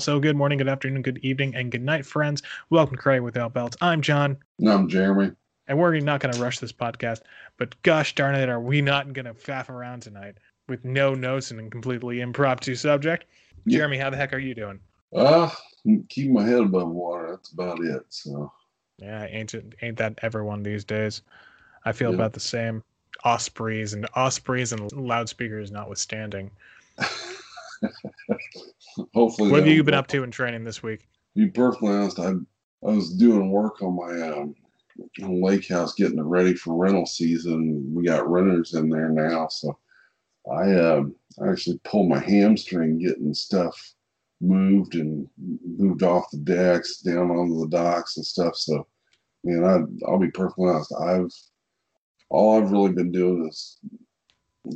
So, good morning, good afternoon, good evening, and good night, friends. Welcome to Karate Without Belts. I'm John. And I'm Jeremy. And we're not going to rush this podcast, but gosh darn it, are we not going to faff around tonight with no notes and a completely impromptu subject? Yeah. Jeremy, how the heck are you doing? Uh, keep my head above water. That's about it. So, Yeah, ain't it, ain't that everyone these days? I feel Yeah. about the same. Ospreys and ospreys and loudspeakers notwithstanding. hopefully, What have you been up to in training this week? To be perfectly honest, I I was doing work on my um, lake house, getting it ready for rental season. We got renters in there now, so I um, I actually pulled my hamstring getting stuff moved and moved off the decks down onto the docks and stuff. So, man, I I'll be perfectly honest. I've all I've really been doing is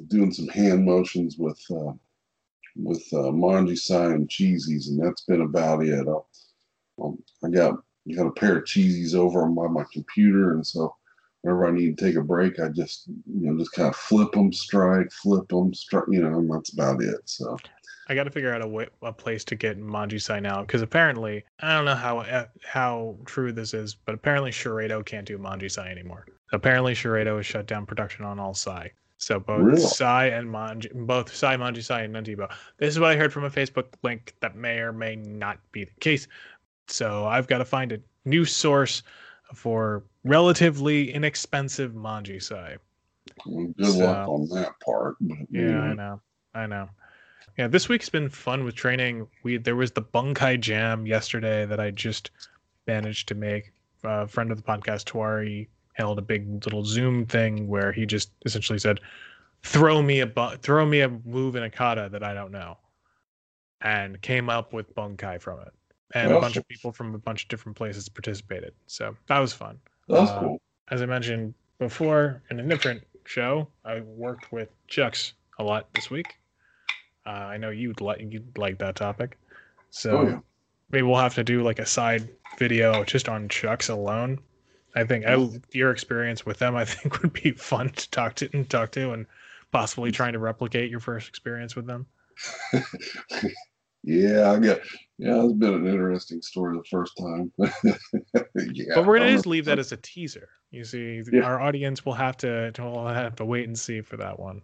doing some hand motions with uh, with uh, Manji Sai and Cheesies, and that's been about it. I'll, um, I got got a pair of Cheesies over by my computer, and so whenever I need to take a break, I just you know just kind of flip them, strike, flip them, strike. You know, and that's about it. So I got to figure out a way, a place to get Manji Sai now because apparently I don't know how uh, how true this is, but apparently Shureido can't do Manji Sai anymore. Apparently Shureido has shut down production on all Sai. So both Really? Sai and Manji, both Sai, Manji Sai, and Nuntibo. This is what I heard from a Facebook link that may or may not be the case. So I've got to find a new source for relatively inexpensive Manji Sai. well, good luck on that part. But, you Yeah, I know, know. I know. Yeah, this week's been fun with training. We there was the Bunkai Jam yesterday that I just managed to make. A friend of the podcast, Tuari, held a big little Zoom thing where he just essentially said, "Throw me a bu- throw me a move in a kata that I don't know," and came up with Bunkai from it. And a bunch of people from a bunch of different places participated. So that was fun that's uh, cool. as I mentioned before in a different show, I worked with Chucks a lot this week. Uh, I know you'd like you'd like that topic, so Oh yeah. maybe we'll have to do like a side video just on Chucks alone. I think I, mm. your experience with them, I think, would be fun to talk to and talk to, and possibly trying to replicate your first experience with them. Yeah, I got. Yeah, it's been an interesting story the first time. yeah, but we're gonna just leave that as a teaser. You see, Yeah. our audience will have to will have to wait and see for that one.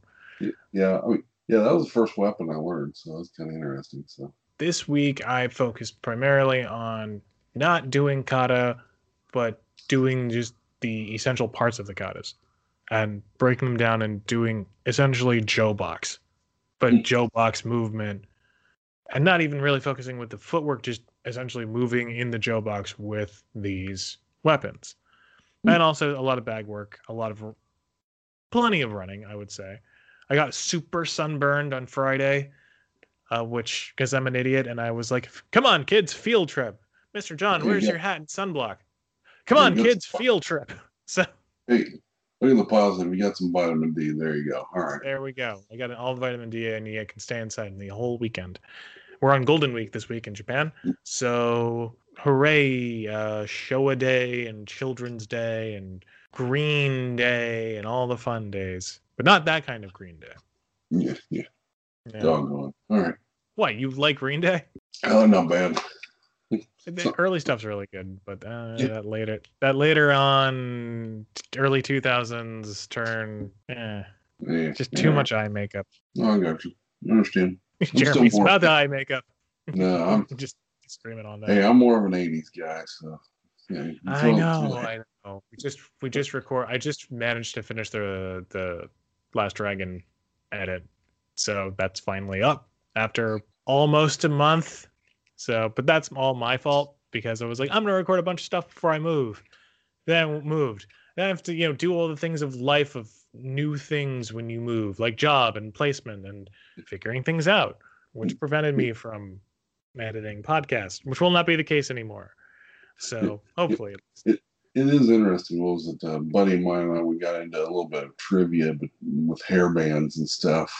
Yeah, I mean, yeah, that was the first weapon I learned, so that's kind of interesting. So this week I focused primarily on not doing kata, but doing just the essential parts of the katas and breaking them down and doing essentially Joe box, but Mm. Joe box movement and not even really focusing with the footwork, just essentially moving in the Joe box with these weapons. Mm. And also a lot of bag work, a lot of plenty of running, I would say. I got super sunburned on Friday uh, which because I'm an idiot and I was like, "Come on, kids, field trip." Mr. John, where's your hat and sunblock? Come on, kids, field trip. So hey, look at the positive. You got some vitamin D. There you go. All right. there we go. I got all the vitamin D need. I can stay inside the whole weekend. We're on Golden Week this week in Japan, so hooray! Uh, Showa Day and Children's Day and Green Day and all the fun days, but not that kind of Green Day. Yeah, yeah. Yeah. Doggone. All right. What you like Green Day? Oh, not bad. The So- early stuff's really good, but uh, Yeah. that later, that later on, early two thousands turn, eh, Yeah, just too yeah. much eye makeup. Oh, I got you. I understand. Jeremy's about the eye makeup. No, I'm. just screaming on that. Hey, I'm more of an '80s guy, so. Yeah, I know. I know. We just we just record. I just managed to finish the the Last Dragon edit, so that's finally up after almost a month. So, but that's all my fault because I was like, I'm gonna record a bunch of stuff before I move. Then I moved. Then I have to you know do all the things of life of new things when you move, like job and placement and figuring things out, which prevented me from editing podcasts, which will not be the case anymore. So hopefully, It is interesting. What was it? A buddy of mine and I, we got into a little bit of trivia with hair bands and stuff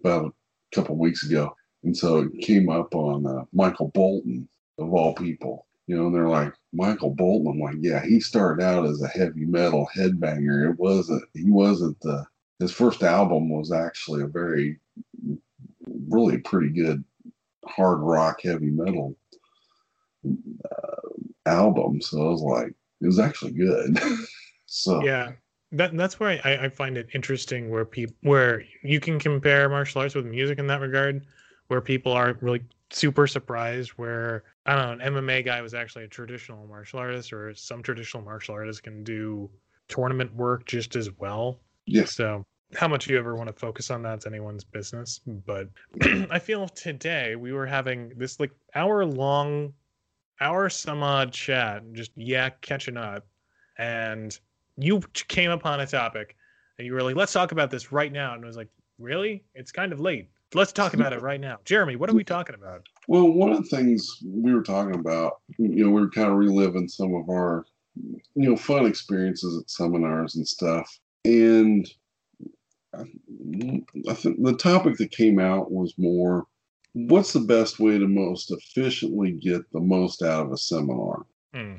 about a couple weeks ago. And so it came up on uh, Michael Bolton, of all people. You know, and they're like, Michael Bolton. I'm like, yeah, he started out as a heavy metal headbanger. It wasn't, he wasn't the, his first album was actually a very, really pretty good hard rock, heavy metal uh, album. So I was like, it was actually good. so yeah, that that's where I, I find it interesting where people where you can compare martial arts with music in that regard, where people are really super surprised where I don't know an MMA guy was actually a traditional martial artist, or some traditional martial artists can do tournament work just as well. Yeah. So how much you ever want to focus on that's anyone's business. But I feel today we were having this like hour long, hour some odd chat, just yeah, catching up, and you came upon a topic, and you were like, "Let's talk about this right now," and I was like, "Really? It's kind of late." Let's talk about it right now. Jeremy, what are we talking about? Well, one of the things we were talking about, you know, we were kind of reliving some of our, you know, fun experiences at seminars and stuff. And I, I think the topic that came out was more what's the best way to most efficiently get the most out of a seminar, Hmm.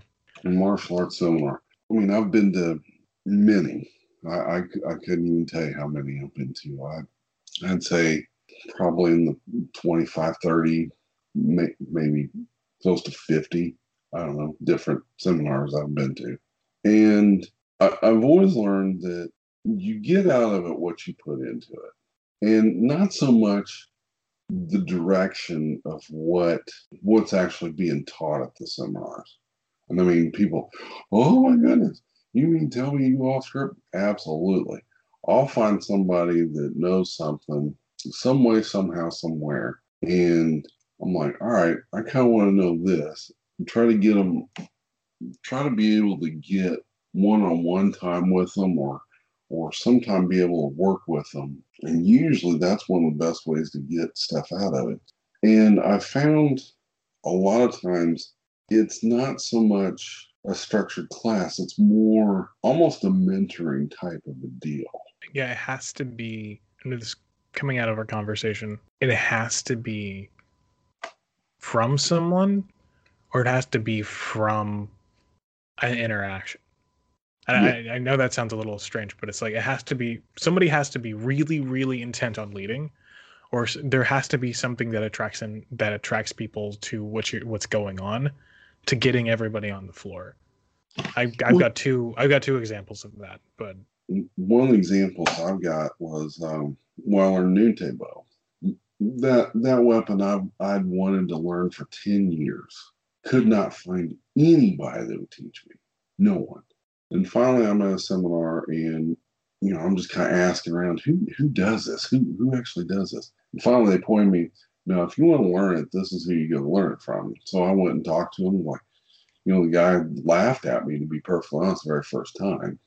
a martial arts seminar? I mean, I've been to many. I, I, I couldn't even tell you how many I've been to. I, I'd say probably in the 25, 30, may, maybe close to 50, I don't know, different seminars I've been to. And I, I've always learned that you get out of it what you put into it. And not so much the direction of what what's actually being taught at the seminars. And I mean, people, oh my goodness, you mean tell me you off script? Absolutely. I'll find somebody that knows something some way, somehow, somewhere. And I'm like, all right, I kind of want to know this. And try to get them, try to be able to get one-on-one time with them, or or sometime be able to work with them. And usually, that's one of the best ways to get stuff out of it. And I found a lot of times it's not so much a structured class; it's more almost a mentoring type of a deal. Yeah, it has to be. And this coming out of our conversation, it has to be from someone, or it has to be from an interaction. And I, I know that sounds a little strange, but it's like it has to be somebody has to be really, really intent on leading, or there has to be something that attracts in that attracts people to what you what's going on, to getting everybody on the floor. I've, I've Well- got two I've got two examples of that, but one of the examples I've got was um, Weiler Nuntibo. That that weapon I I'd wanted to learn for ten years. Could not find anybody that would teach me. No one. And finally, I'm at a seminar, and you know I'm just kind of asking around who who does this? Who who actually does this? And finally, they point me. Now, if you want to learn it, this is who you go to learn it from. So I went and talked to him. Like, you know, the guy laughed at me to be perfectly honest the very first time.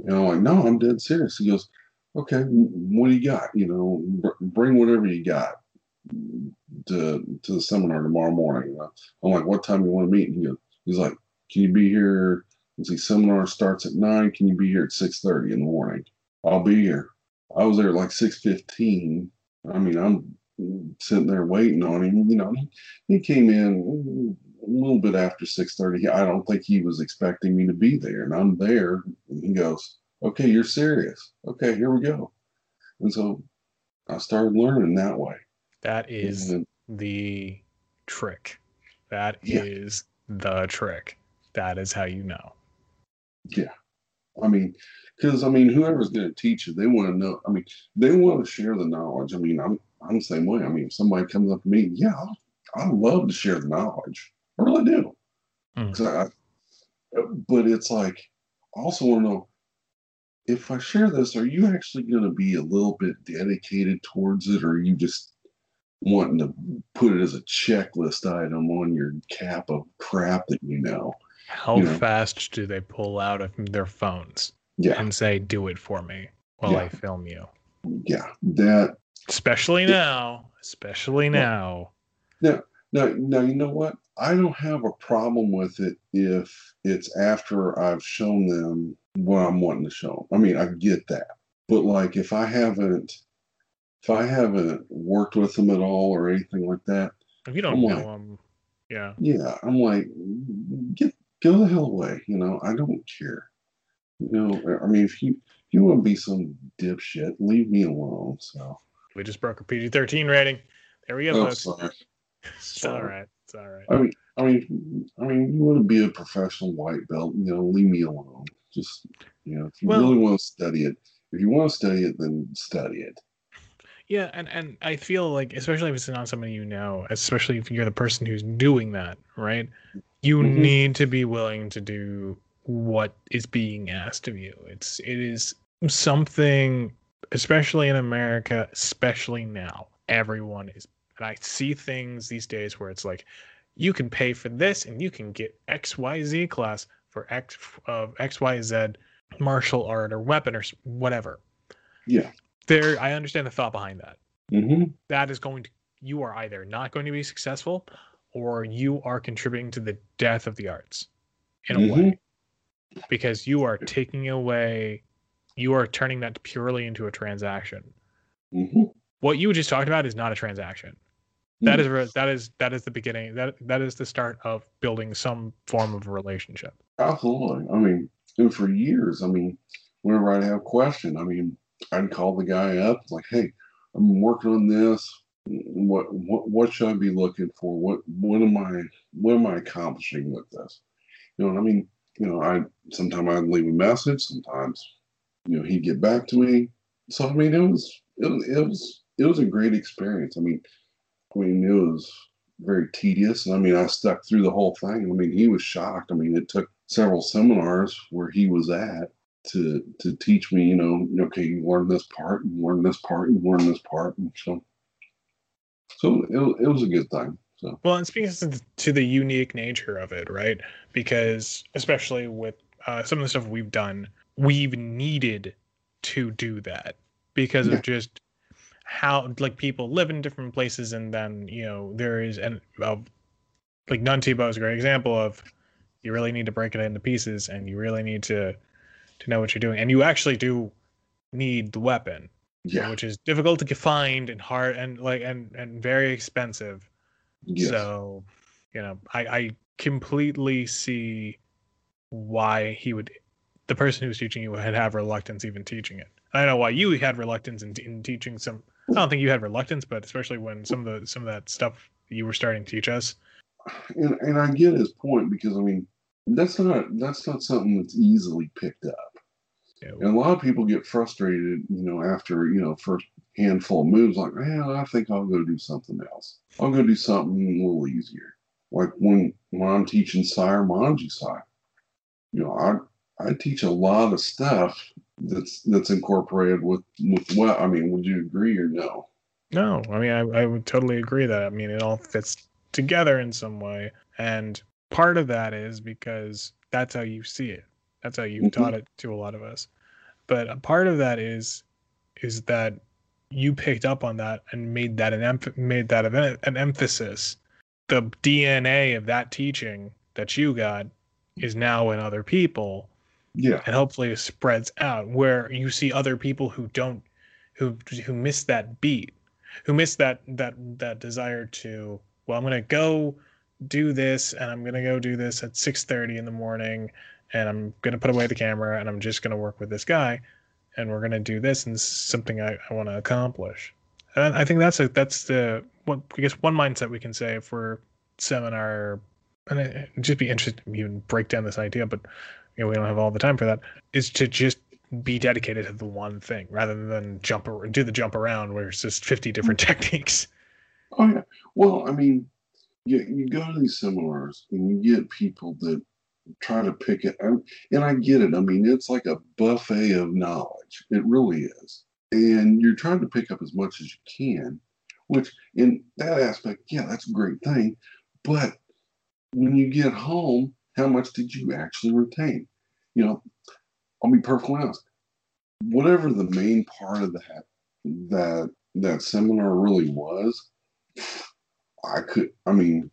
And I'm like, no, I'm dead serious. He goes, okay, what do you got? You know, br- bring whatever you got to to the seminar tomorrow morning. I'm like, what time do you want to meet? And he goes, he's like, can you be here? Let's see, seminar starts at nine. Can you be here at six thirty in the morning? I'll be here. I was there like six fifteen. I mean, I'm sitting there waiting on him. You know, he, came in little bit after six thirty. I don't think he was expecting me to be there, and I'm there. And he goes, "Okay, you're serious. Okay, here we go." And so I started learning that way. that is And the trick. That is Yeah. the trick. That is how you know. Yeah i mean, because I mean, whoever's going to teach you, they want to know. I mean, they want to share the knowledge. I mean, I'm I'm the same way. I mean, if somebody comes up to me, yeah, I'll, I love to share the knowledge. I really do. Mm. I, but it's like, I also want to know if I share this, are you actually going to be a little bit dedicated towards it, or are you just wanting to put it as a checklist item on your cap of crap that you know? How You know. fast do they pull out of their phones Yeah, and say, "Do it for me" while Yeah. I film you"? yeah, that Especially now. Especially now. Now, now, you know what? I don't have a problem with it if it's after I've shown them what I'm wanting to show 'em. I mean, I get that. But like, if I haven't, if I haven't worked with them at all or anything like that, If you don't I'm know like- them, yeah. yeah, I'm like, get go the hell away. You know, I don't care. You know, I mean, if you if you want to be some dipshit, leave me alone. So, We just broke a PG thirteen rating. There we go, oh, folks. sorry. It's all right. It's all right. I mean, I mean, I mean, you want to be a professional white belt, you know, leave me alone. Just, you know, if you Well- really want to study it, if you want to study it, then study it. Yeah, and and I feel like especially if it's not somebody you know, especially if you're the person who's doing that, right? You Mhm. need to be willing to do what is being asked of you. It's it is something especially in America, especially now. Everyone is and I see things these days where it's like you can pay for this and you can get XYZ class for X of XYZ martial art or weapon or whatever. Yeah. There I understand the thought behind that hmm that is going to you are either not going to be successful or you are contributing to the death of the arts in a Mhm. way because you are taking away you are turning that purely into a transaction hmm what you just talked about is not a transaction that hmm. is re- that is that is the beginning that that is the start of building some form of a relationship Absolutely. I mean, and for years, I mean, whenever I'd have a question, I mean, I'd call the guy up, like, "Hey, I'm working on this. What what what should I be looking for? What what am I what am I accomplishing with this? You know, what I mean, you know, I sometimes I'd leave a message, sometimes, you know, he'd get back to me. So I mean, it was it, was- it was it was a great experience. I mean, I mean, it was very tedious. And I mean, I stuck through the whole thing. I mean, he was shocked. I mean, it took several seminars where he was at to to teach me, you know, okay, you learn this part, and learn this part, and learn this part, and so so it, it was a good thing. So well and speaking to the- to the unique nature of it right because especially with uh, some of the stuff we've done we've needed to do that because Yeah. of just how like people live in different places and then you know there is and uh, like Nuntibo is a great example of you really need to break it into pieces and you really need to to know what you're doing and you actually do need the weapon yeah, which is difficult to find and hard and like and and very expensive. Yes, so, you know, I, I completely see why he would, the person who's teaching you would have reluctance even teaching it. I don't know why you had reluctance in, in teaching some. I don't think you had reluctance, but especially when some of the some of that stuff you were starting to teach us. and and I get his point because I mean that's not that's not something that's easily picked up. Know, And a lot of people get frustrated, you know, after, you know, first handful of moves, like, man, I think I'll go do something else. I'll go do something a little easier. Like when when I'm teaching Sire Manji Sai, you know, I I teach a lot of stuff that's that's incorporated with with what I mean, would you agree or no? No, I mean, I, I would totally agree that. I mean, it all fits together in some way. And part of that is because that's how you see it. That's how you've Mhm. taught it to a lot of us. But a part of that is, is that you picked up on that and made that an emph- made that an, an emphasis. The DNA of that teaching that you got is now in other people Yeah. and hopefully it spreads out where you see other people who don't who who miss that beat who miss that that that desire to well i'm going to go do this and i'm going to go do this at 6:30 in the morning and i'm going to put away the camera and i'm just going to work with this guy and we're going to do this and this is something i, I want to accomplish and i think that's a that's the what i guess one mindset we can say for seminar and it, it'd just be interesting to even break down this idea but you know, we don't have all the time for that, is to just be dedicated to the one thing rather than jump or do the jump around where it's just 50 different mm-hmm. techniques. Oh yeah. Well, I mean, you you go to these seminars and you get people that try to pick it, and, and I get it. I mean, it's like a buffet of knowledge. It really is, and you're trying to pick up as much as you can. Which, in that aspect, yeah, that's a great thing. But when you get home, how much did you actually retain? You know, I'll be perfectly honest. Whatever the main part of that that that seminar really was, I could, I mean,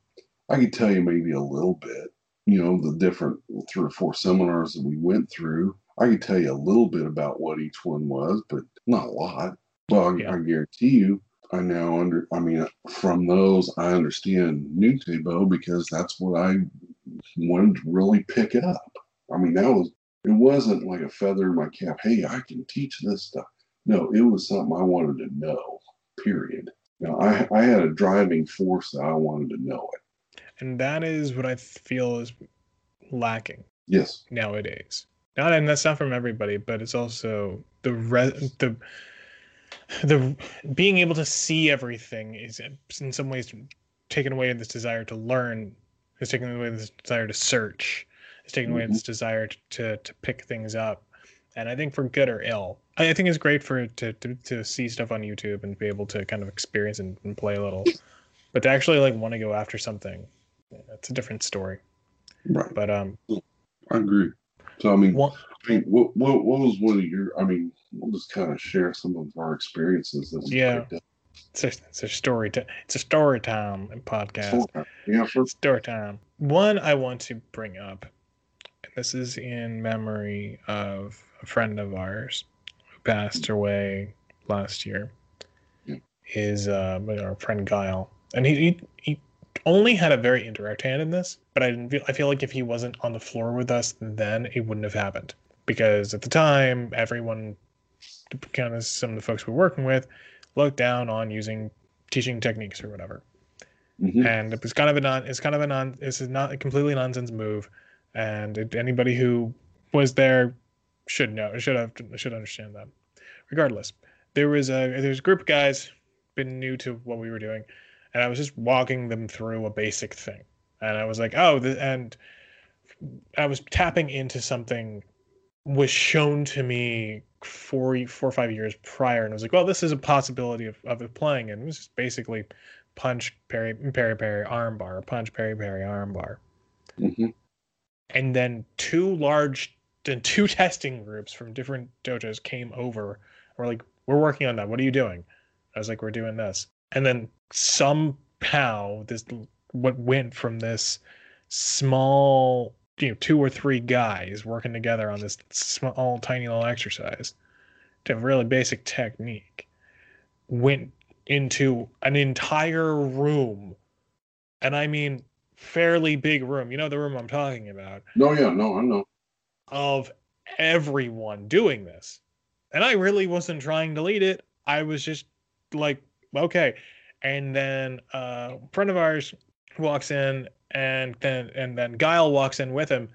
I could tell you maybe a little bit, you know, the different three or four seminars that we went through. I could tell you a little bit about what each one was, but not a lot. Well, I, Yeah. I guarantee you, I now under, I mean, from those, I understand Nuntibo because that's what I wanted to really pick it up. I mean, that was, it wasn't like a feather in my cap. Hey, I can teach this stuff. No, it was something I wanted to know, period. know, I, I had a driving force that I wanted to know it. And that is what I feel is lacking Yes. nowadays. Not and that's not from everybody, but it's also the re- the the being able to see everything is in some ways taken away in this desire to learn, is taken away this desire to search, is taken away Mhm. this desire to, to to pick things up. And I think for good or ill, I I think it's great for to, to to see stuff on YouTube and be able to kind of experience and, and play a little, but to actually like want to go after something, it's a different story. Right. But um, I agree. So I mean, I mean, what, what what was one of your? I mean, we'll just kind of share some of our experiences that we Yeah. picked up. It's a, it's a story. T- it's a story time podcast. Yeah, Story time. One I want to bring up. and This is in memory of a friend of ours who passed away last year. Yeah. Is uh, our friend Guile, and he, he he only had a very indirect hand in this. But I didn't feel I feel like if he wasn't on the floor with us, then it wouldn't have happened because at the time everyone, kind of some of the folks we were working with, looked down on using teaching techniques or whatever. Mhm. and it was kind of a non it's kind of a non this is not a completely nonsense move. And it, anybody who was there should know should have should understand that. Regardless there was a there's a group of guys been new to what we were doing and i was just walking them through a basic thing. And i was like oh the, and i was tapping into something was shown to me four four or five years prior and i was like well this is a possibility of, of it. Playing and it was just basically punch parry parry parry arm bar punch parry parry arm bar Mhm. and then two large two testing groups from different dojos came over. We're like we're working on that. What are you doing? I was like we're doing this. And then somehow this what went from this small you know two or three guys working together on this small tiny little exercise to a really basic technique went into an entire room and i mean fairly big room you know the room i'm talking about No, yeah, no, I know. of everyone doing this. And I really wasn't trying to lead it. I was just like, okay. And then uh, a friend of ours walks in and then and then Guile walks in with him.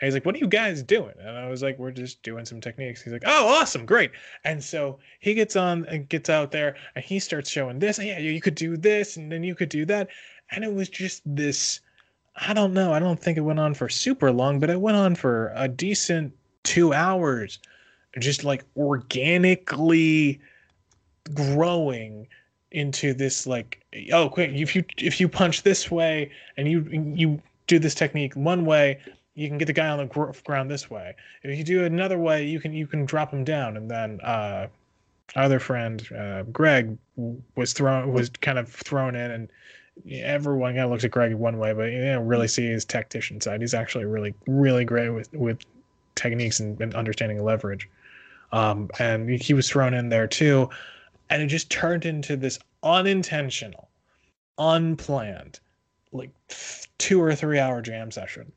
And he's like, What are you guys doing? And I was like, We're just doing some techniques. He's like, Oh, awesome, great. And so he gets on and gets out there and he starts showing this. Yeah, you could do this and then you could do that. And it was just this I don't know. I don't think it went on for super long, but it went on for a decent two hours. Just like organically growing into this like oh quick if you if you punch this way and you you do this technique one way you can get the guy on the gr- ground this way. If you do it another way you can you can drop him down. And then uh our other friend uh greg was thrown was kind of thrown in and everyone kind of looks at greg one way but you don't really see his tactician side. He's actually really really great with with techniques and, and understanding leverage. Um and he was thrown in there too and it just turned into this unintentional unplanned like two or three hour jam session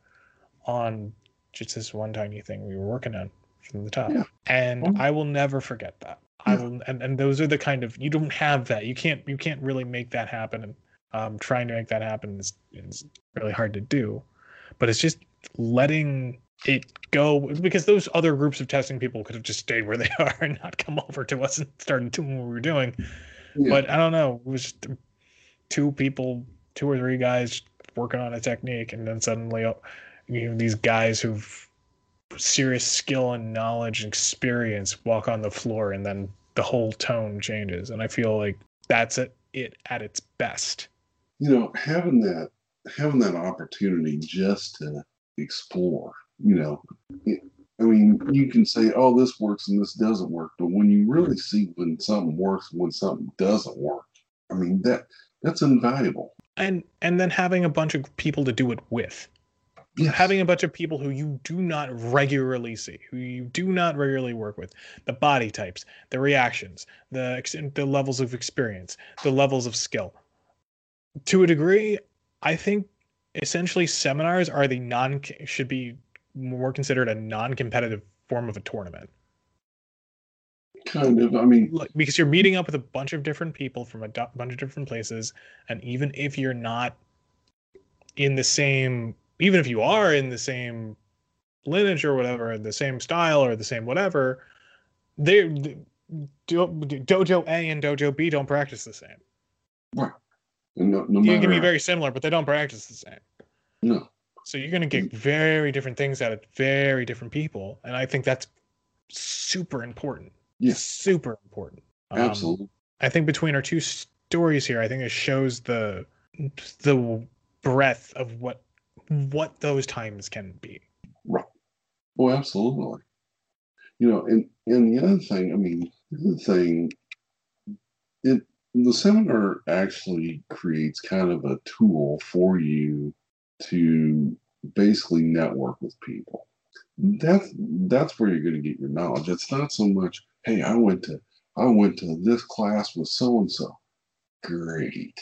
on just this one tiny thing we were working on from the top. Yeah. and Mhm. i will never forget that. I will and, and those are the kind of you don't have that. You can't you can't really make that happen. And um trying to make that happen is, is really hard to do but it's just letting it go because those other groups of testing people could have just stayed where they are and not come over to us and started doing what we were doing Yeah. but I don't know. It was two people, two or three guys working on a technique, and then suddenly, uh, you know, these guys who've serious skill and knowledge and experience walk on the floor, and then the whole tone changes. And I feel like that's it, it at its best. you know, having that having that opportunity just to explore, you know, I mean, you can say, "Oh, this works and this doesn't work," but when you really see when something works when something doesn't work, I mean that that's invaluable. And and then having a bunch of people to do it with. Yes. having a bunch of people who you do not regularly see, who you do not regularly work with, the body types, the reactions, the the levels of experience, the levels of skill. To a degree, I think essentially seminars are the non should be more considered a non-competitive form of a tournament. kind of. I mean, like, because you're meeting up with a bunch of different people from a do- bunch of different places, and even if you're not in the same, even if you are in the same lineage or whatever, the same style or the same whatever, they do, dojo A and dojo B don't practice the same. right. And no, no You matter can be very similar, but they don't practice the same. no, So you're going to get very different things out of very different people, and I think that's super important. Yes. super important. Um, absolutely. I think between our two stories here, I think it shows the the breadth of what what those times can be. Right. Oh, absolutely. You know, and and the other thing, I mean, the thing, it the seminar actually creates kind of a tool for you to basically network with people. That's that's where you're going to get your knowledge. It's not so much, hey, I went to I went to this class with so and so. Great.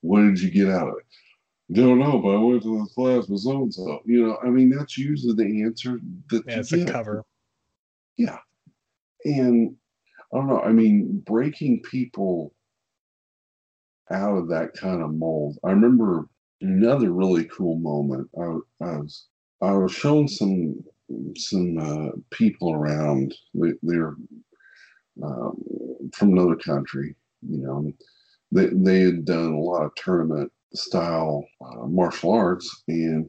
What did you get out of it? Don't know, but I went to this class with so and so. You know, I mean, that's usually the answer that Yeah, you it's a cover. Yeah. And I don't know, I mean, breaking people out of that kind of mold. I remember another really cool moment. I, I was I was showing some some uh, people around. They, they're um, from another country, you know. They they had done a lot of tournament style uh, martial arts, and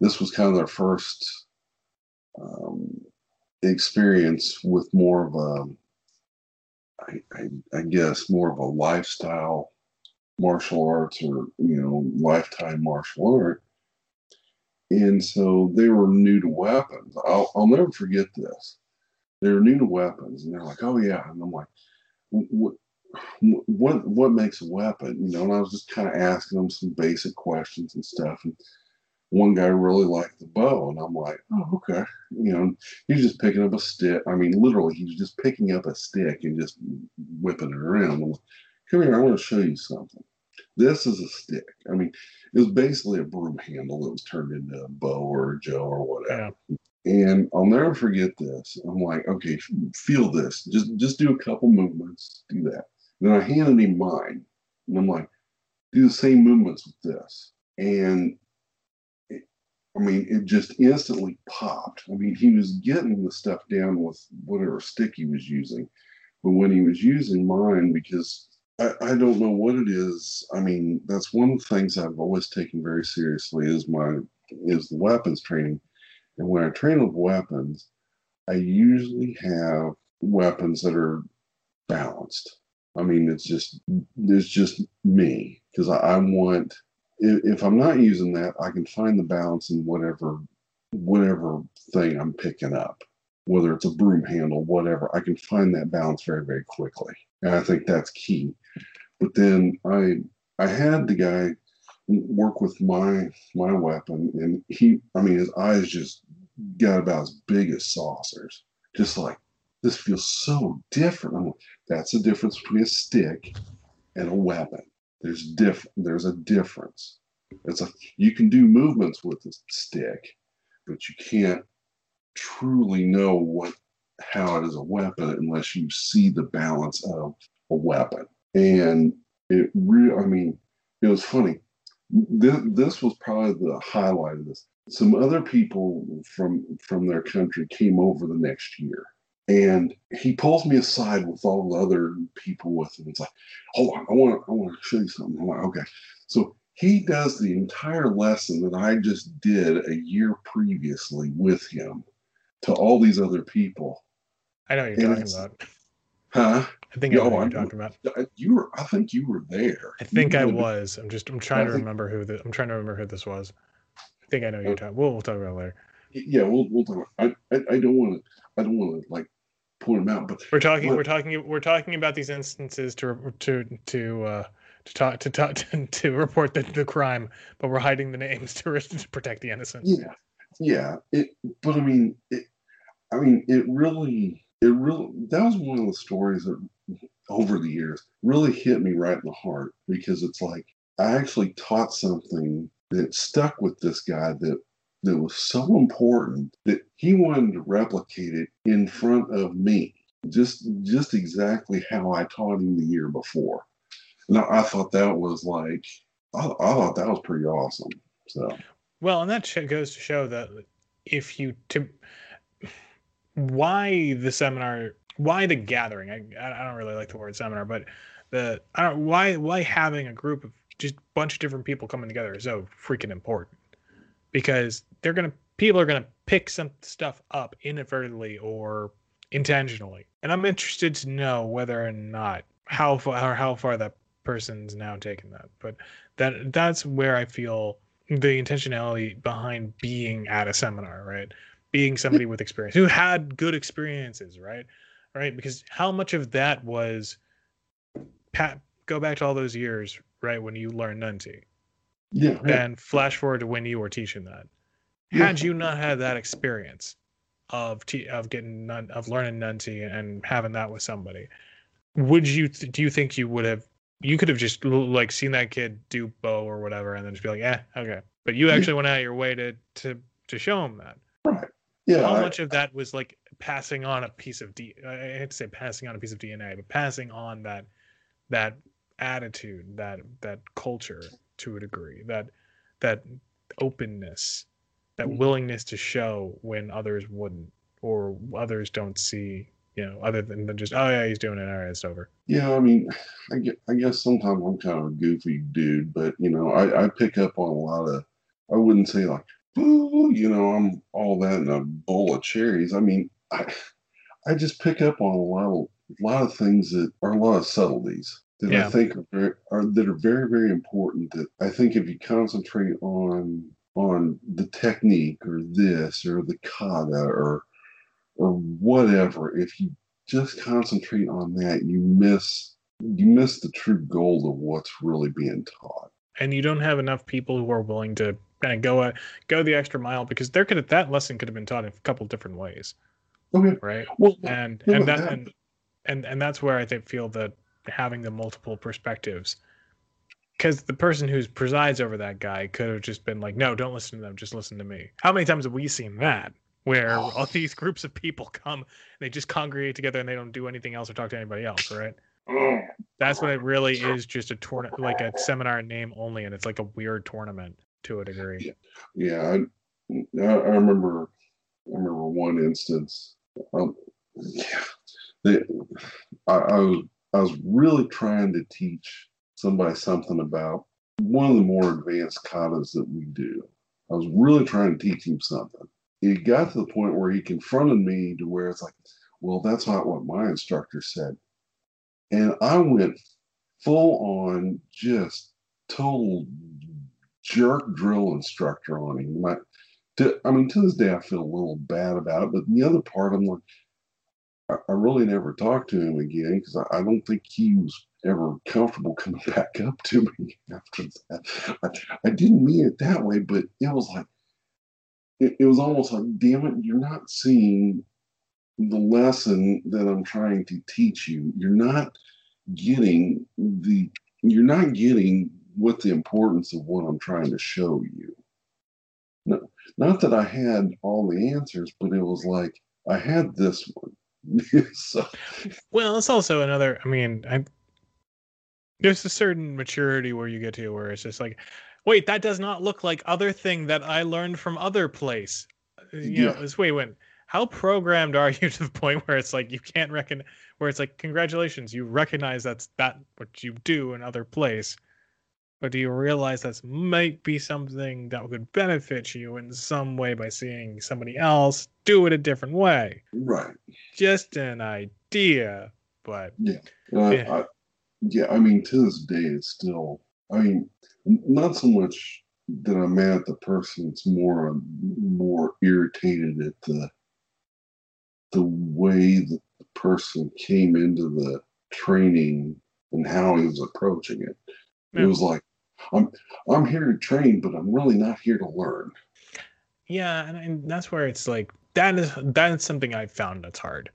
this was kind of their first um, experience with more of a, I, I, I guess, more of a lifestyle martial arts or you know lifetime martial art. And so they were new to weapons. I'll, I'll never forget this. They were new to weapons, and they're like, "Oh yeah," and I'm like, "What, what, what makes a weapon?" You know, and I was just kind of asking them some basic questions and stuff. And one guy really liked the bo, and I'm like, "Oh, okay." You know, he's just picking up a stick. I mean, literally, he's just picking up a stick and just whipping it around. I'm like, Come here, I want to show you something. This is a stick. I mean, it was basically a broom handle that was turned into a bo or a jo or whatever. And I'll never forget this. I'm like, okay, feel this. Just just do a couple movements. Do that. And then I handed him mine, and I'm like, do the same movements with this. And it, I mean, it just instantly popped. I mean, he was getting the stuff down with whatever stick he was using, but when he was using mine, because I, don't know what it is. I mean, that's one of the things I've always taken very seriously is my is the weapons training. And when I train with weapons, I usually have weapons that are balanced. I mean, it's just it's just me because I, I want if, if I'm not using that, I can find the balance in whatever whatever thing I'm picking up, whether it's a broom handle, whatever. I can find that balance very very quickly, and I think that's key. But then I I had the guy work with my my weapon, and he I mean his eyes just got about as big as saucers, just like this feels so different. Like, that's the difference between a stick and a weapon. There's diff there's a difference. It's a you can do movements with a stick, but you can't truly know what how it is a weapon unless you see the balance of a weapon. And it really, I mean, it was funny. This, this was probably the highlight of this. Some other people from from their country came over the next year, and he pulls me aside with all the other people with him. It's like, hold on, I want I want to show you something. I'm like, okay. So he does the entire lesson that I just did a year previously with him to all these other people. I know what And you're talking about. Huh? I think I know I'm- you're talking about. You were I think you were there. I think You I would've been- was. I'm just I'm trying I to think- remember who the I'm trying to remember who this was. I think I know you're talking. We'll, we'll talk about it later. Yeah, we'll we'll talk. I I, I don't want to I don't want to like point them out, but We're talking. What- We're talking. We're talking about these instances to to to uh, to talk to talk to, to report the, the crime, but we're hiding the names to, to protect the innocent. yeah, yeah. It, but I mean, it, I mean, it really, it really. That was one of the stories that over the years really hit me right in the heart because it's like I actually taught something that stuck with this guy that that was so important that he wanted to replicate it in front of me. just just exactly how I taught him the year before. And I, I thought that was like I, I thought that was pretty awesome. So well, and that goes to show that if you to why the seminar, why the gathering? I I don't really like the word seminar, but the I don't why why having a group of just a bunch of different people coming together is so freaking important because they're gonna people are gonna pick some stuff up inadvertently or intentionally, and I'm interested to know whether or not how far how far that person's now taken that. But that that's where I feel the intentionality behind being at a seminar, right? Being somebody with experience who had good experiences, right? Right? Because how much of that was Pat go back to all those years, right, when you learned Nunti. Yeah. And flash forward to when you were teaching that. Yeah. Had you not had that experience of te- of getting nun- of learning Nunti and having that with somebody, would you th- do you think you would have you could have just like seen that kid do bo or whatever and then just be like, yeah, okay. But you actually went out of your way to to to show him that. Yeah. How I- much of that was like passing on a piece of D? I hate to say passing on a piece of DNA, but passing on that that attitude, that that culture to a degree, that that openness, that Mhm. willingness to show when others wouldn't or others don't see, you know, other than than just oh yeah, he's doing it, all right, it's over. Yeah, I mean, I guess, I guess sometimes I'm kind of a goofy dude, but you know, I, I pick up on a lot of. I wouldn't say like, you know, I'm all that in a bowl of cherries. I mean, I I just pick up on a lot of a lot of things that are a lot of subtleties that I think are, very, are that are very very important. That I think if you concentrate on on the technique or this or the kata or or whatever, if you just concentrate on that, you miss you miss the true goal of what's really being taught. and you don't have enough people who are willing to kind of go a, go the extra mile because there could that lesson could have been taught in a couple different ways, Okay. right? Well, And Yeah, and that that- and, and and that's where I think feel that having the multiple perspectives, because the person who presides over that guy could have just been like, no, don't listen to them, just listen to me. How many times have we seen that? Where all these groups of people come, and they just congregate together and they don't do anything else or talk to anybody else, right? oh, That's when it really is just a tournament, like a seminar name only, and it's like a weird tournament to a degree. yeah, I, I remember I remember one instance. Um, yeah, I, I was I was really trying to teach somebody something about one of the more advanced katas that we do. I was really trying to teach him something. It got to the point where he confronted me to where it's like, well, that's not what my instructor said. And I went full on just total jerk drill instructor on him. My, to, I mean, to this day, I feel a little bad about it. But the other part, I'm like, I, I really never talked to him again because I, I don't think he was ever comfortable coming back up to me after that. I, I didn't mean it that way, but it was like, it, it was almost like, damn it, you're not seeing the lesson that I'm trying to teach you. You're not getting the, you're not getting what the importance of what I'm trying to show you. No, not that I had all the answers, but it was like I had this one. so, Well, it's also another. I mean, I there's a certain maturity where you get to where it's just like, wait, that does not look like other thing that I learned from other place. Uh, You know, Yeah. it's wait, when how programmed are you to the point where it's like you can't reckon where it's like congratulations, you recognize that's that what you do in other place. But do you realize that might be something that would benefit you in some way by seeing somebody else do it a different way? right. Just an idea, but I, Yeah. I, yeah, I mean, to this day, it's still, I mean, not so much that I'm mad at the person, it's more, I'm more irritated at the, the way that the person came into the training and how he was approaching it. Yeah. It was like, I'm, I'm here to train, but I'm really not here to learn. Yeah, and, and that's where it's like that is that is something I've found that's hard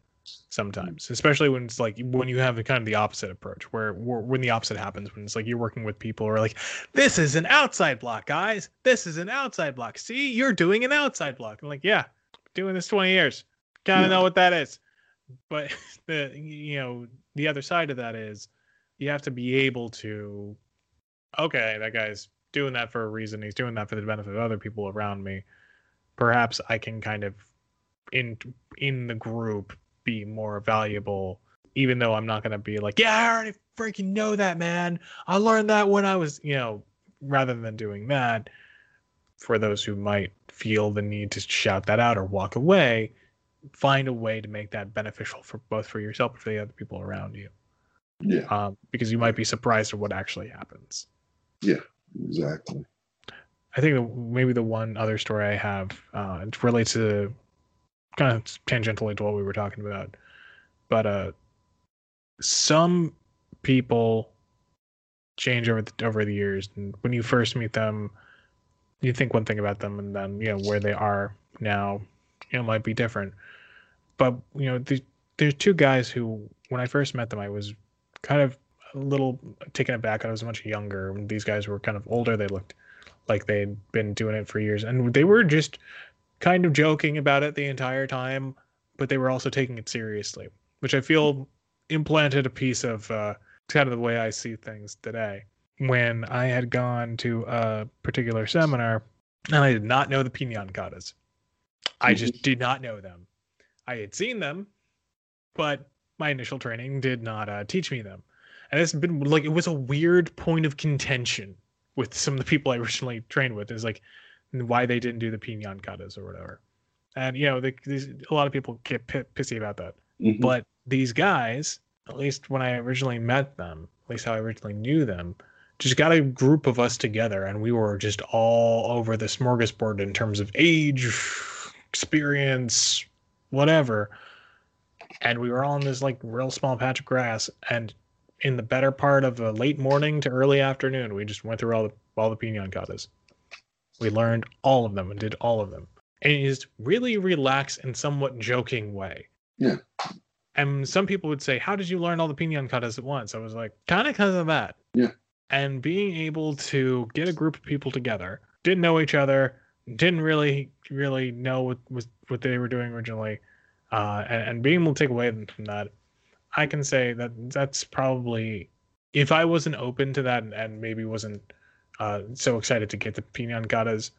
sometimes, especially when it's like when you have the kind of the opposite approach, where, where when the opposite happens, when it's like you're working with people who are like, "This is an outside block, guys. This is an outside block. See, you're doing an outside block." I'm like, "Yeah, doing this 20 years. Gotta Yeah. know what that is." but the you know the other side of that is you have to be able to okay that guy's doing that for a reason. He's doing that for the benefit of other people around me. Perhaps i can kind of in in the group be more valuable even though i'm not going to be like yeah i already freaking know that man. I learned that when i was you know rather than doing that. For those who might feel the need to shout that out or walk away find a way to make that beneficial for both for yourself and for the other people around you. Yeah, um, because you might be surprised at what actually happens exactly. I think maybe the one other story I have uh, it relates to kind of tangentially to what we were talking about, but uh, some people change over the, over the years, and when you first meet them, you think one thing about them, and then you know where they are now, you know, might be different. But you know, the, there's two guys who, when I first met them, I was kind of a little taken aback. I was much younger. These guys were kind of older. They looked like they'd been doing it for years and they were just kind of joking about it the entire time but they were also taking it seriously which i feel implanted a piece of uh, kind of the way i see things today when i had gone to a particular seminar and i did not know the pinan katas i just did not know them i had seen them but my initial training did not uh, teach me them and it's been like it was a weird point of contention with some of the people I originally trained with is like why they didn't do the pinan katas or whatever. And you know, they, these, a lot of people get p- pissy about that. Mhm. But these guys, at least when I originally met them, at least how I originally knew them, just got a group of us together, and we were just all over the smorgasbord in terms of age, experience, whatever. And we were all in this like real small patch of grass, and in the better part of a late morning to early afternoon, we just went through all the all the katas. We learned all of them and did all of them. in it is really relaxed and somewhat joking way. Yeah. And some people would say, How did you learn all the katas at once? I was like, kind of because of that. Yeah. And being able to get a group of people together, didn't know each other, didn't really really know what was what they were doing originally, uh, and, and being able to take away from that, I can say that that's probably if I wasn't open to that and, and maybe wasn't uh, so excited to get the pinan katas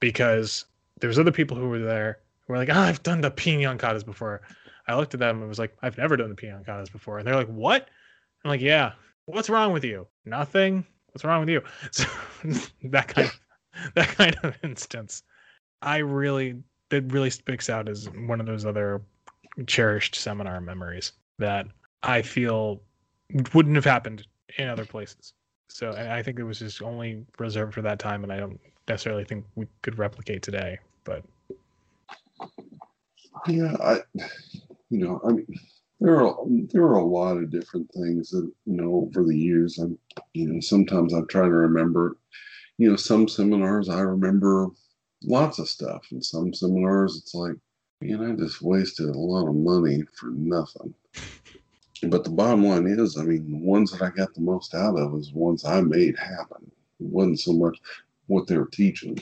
because there's other people who were there who were like, oh, I've done the katas before. I looked at them and was like, I've never done the katas before. And they're like, what? I'm like, yeah. What's wrong with you? Nothing. What's wrong with you? So that kind of that kind of instance, I really that really sticks out as one of those other cherished seminar memories that I feel wouldn't have happened in other places. So I think it was just only reserved for that time, and I don't necessarily think we could replicate today. But Yeah, I, you know, I mean, there are there are a lot of different things that you know over the years. I'm, you know, sometimes I'm trying to remember. You know, some seminars I remember lots of stuff, and some seminars it's like, man, I just wasted a lot of money for nothing. But the bottom line is, I mean, the ones that I got the most out of is the ones I made happen. It wasn't so much what they were teaching.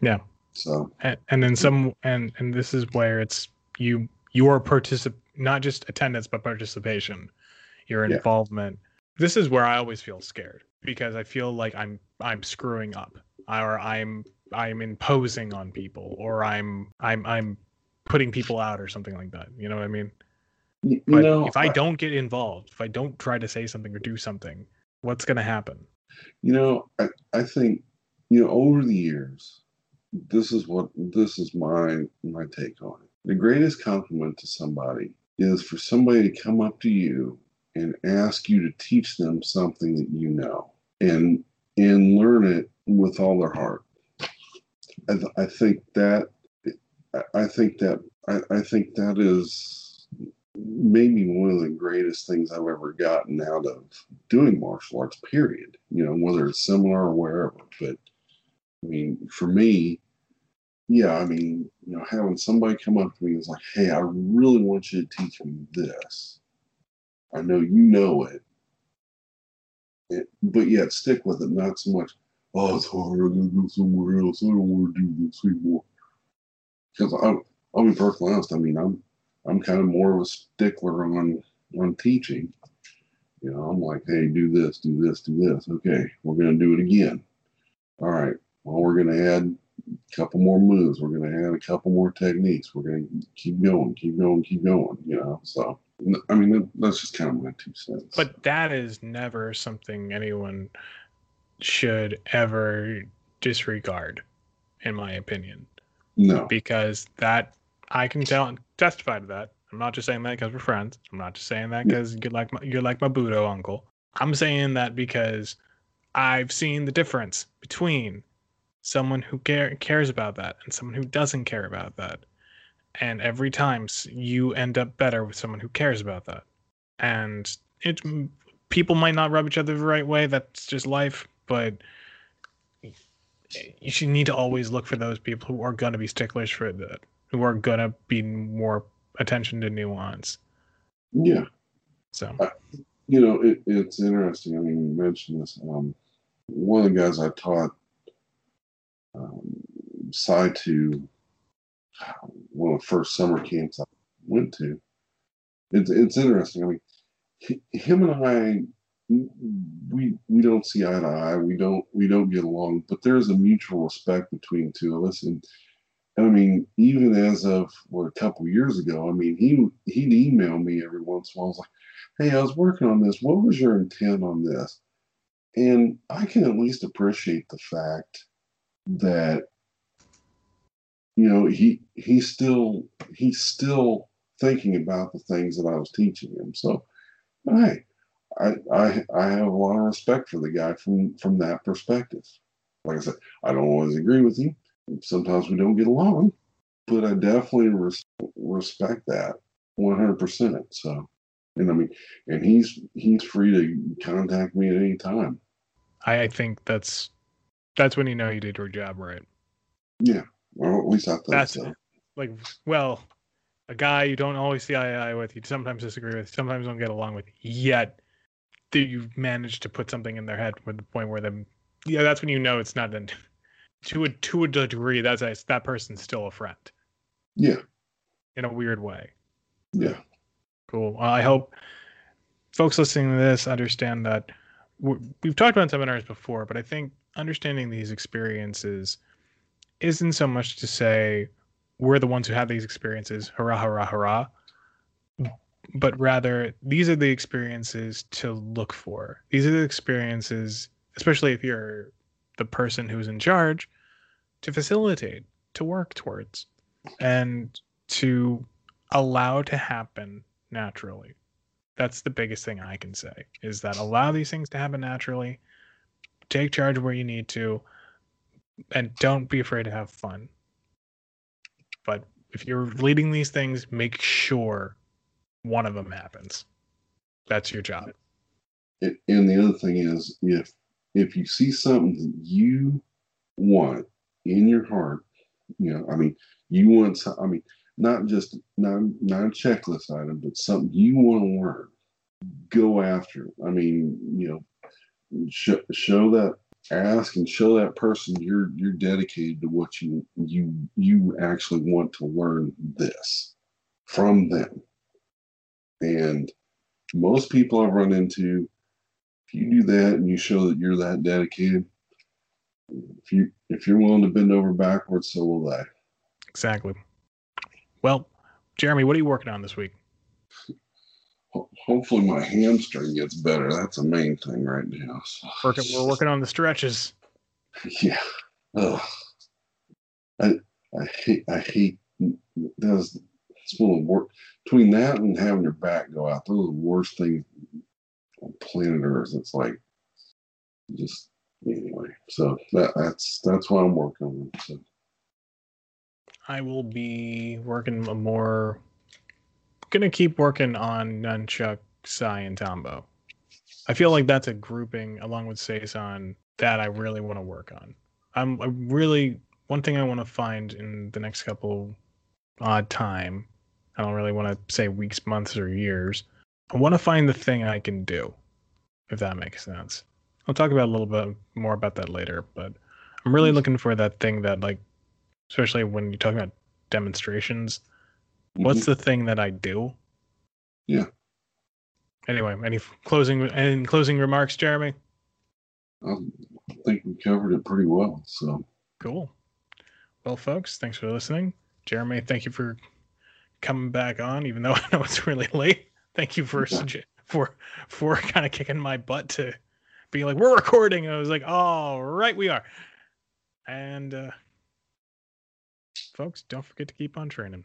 Yeah. So and, and then some and and this is where it's you your particip not just attendance but participation your Yeah. involvement this is where i always feel scared because i feel like i'm i'm screwing up or i'm i'm imposing on people or i'm i'm i'm putting people out or something like that you know what i mean but know, if i don't get involved if i don't try to say something or do something what's going to happen You know, I, I think, you know, over the years, this is what this is my my take on it. The greatest compliment to somebody is for somebody to come up to you and ask you to teach them something that you know and and learn it with all their heart. I, th- I think that I- I think that I, I think that is maybe one of the greatest things I've ever gotten out of doing martial arts, period. You know, whether it's similar or wherever. But I mean, for me, yeah, I mean, you know, having somebody come up to me and is like, hey, I really want you to teach me this. I know you know it. it but yet stick with it, not so much, oh, it's hard, I'm gonna go somewhere else. I don't want to do this anymore. Because I'll, I'll be perfectly honest, I mean, I'm I'm kind of more of a stickler on on teaching. You know, I'm like, hey, do this, do this, do this. Okay, we're gonna do it again. All right. Well, we're gonna add a couple more moves. We're gonna add a couple more techniques. We're gonna keep going, keep going, keep going. You know, so I mean, that's just kind of my two cents. But that is never something anyone should ever disregard, in my opinion. No, because that I can tell and testify to that. I'm not just saying that because we're friends. I'm not just saying that because you're like my, you're like my Budo uncle. I'm saying that because I've seen the difference between someone who care, cares about that and someone who doesn't care about that. And every time you end up better with someone who cares about that. And it people might not rub each other the right way. That's just life. But you should need to always look for those people who are going to be sticklers for that, who are going to be more attention to nuance. Yeah. So, uh, you know, it, it's interesting. I mean, you mentioned this. Um, one of the guys I taught um, Sai to one of the first summer camps I went to. It's it's interesting. I mean, he, him and I, we we don't see eye to eye. We don't we don't get along. But there's a mutual respect between the two of us, and I mean, even as of what a couple years ago, I mean, he he'd email me every once in a while. I was like, "Hey, I was working on this. What was your intent on this?" And I can at least appreciate the fact that you know he he's still he's still thinking about the things that I was teaching him. So I I I I have a lot of respect for the guy from from that perspective. Like I said, I don't always agree with him. Sometimes we don't get along, but I definitely res- respect that 100%. So, and I mean, and he's he's free to contact me at any time. I, I think that's that's when you know you did your job right. Yeah. Well, at least I thought that's so. Like, well, a guy you don't always see eye to eye with, you sometimes disagree with, sometimes don't get along with, yet do you manage to put something in their head with the point where them, yeah, that's when you know it's not an, to a to a degree that's a, that person's still a friend. Yeah. In a weird way. Yeah. Cool. Well, I hope folks listening to this understand that we've talked about seminars before, but I think understanding these experiences isn't so much to say we're the ones who have these experiences, hurrah, hurrah, hurrah, but rather these are the experiences to look for. These are the experiences, especially if you're the person who's in charge, to facilitate, to work towards, and to allow to happen naturally. That's the biggest thing I can say is that allow these things to happen naturally, take charge where you need to, and don't be afraid to have fun. But if you're leading these things, make sure one of them happens. That's your job. And the other thing is, if if you see something that you want in your heart, you know, I mean, you want, some, I mean, not just not not a checklist item, but something you want to learn. Go after. It. I mean, you know, show, show that ask and show that person you're you're dedicated to what you you you actually want to learn this from them and most people i've run into if you do that and you show that you're that dedicated if you if you're willing to bend over backwards so will they exactly well jeremy what are you working on this week hopefully my hamstring gets better. That's the main thing right now. So. We're working on the stretches. Yeah. Ugh. I I hate I hate that's it's one of the worst between that and having your back go out. Those are the worst things on planet Earth. It's like just anyway. So that that's that's what I'm working on. So. I will be working more gonna keep working on Nunchuck, Sai, and Tombo. I feel like that's a grouping along with Seison that I really want to work on. I'm I really one thing I want to find in the next couple odd time. I don't really want to say weeks, months, or years. I want to find the thing I can do, if that makes sense. I'll talk about a little bit more about that later, but I'm really looking for that thing that like especially when you're talking about demonstrations What's mm-hmm. the thing that I do? Yeah. Anyway, any closing any closing remarks, Jeremy? I think we covered it pretty well. So Cool. Well, folks, thanks for listening. Jeremy, thank you for coming back on, even though I know it's really late. Thank you for Yeah. for for kind of kicking my butt to be like, we're recording. I was like, all right, we are. And uh folks, don't forget to keep on training.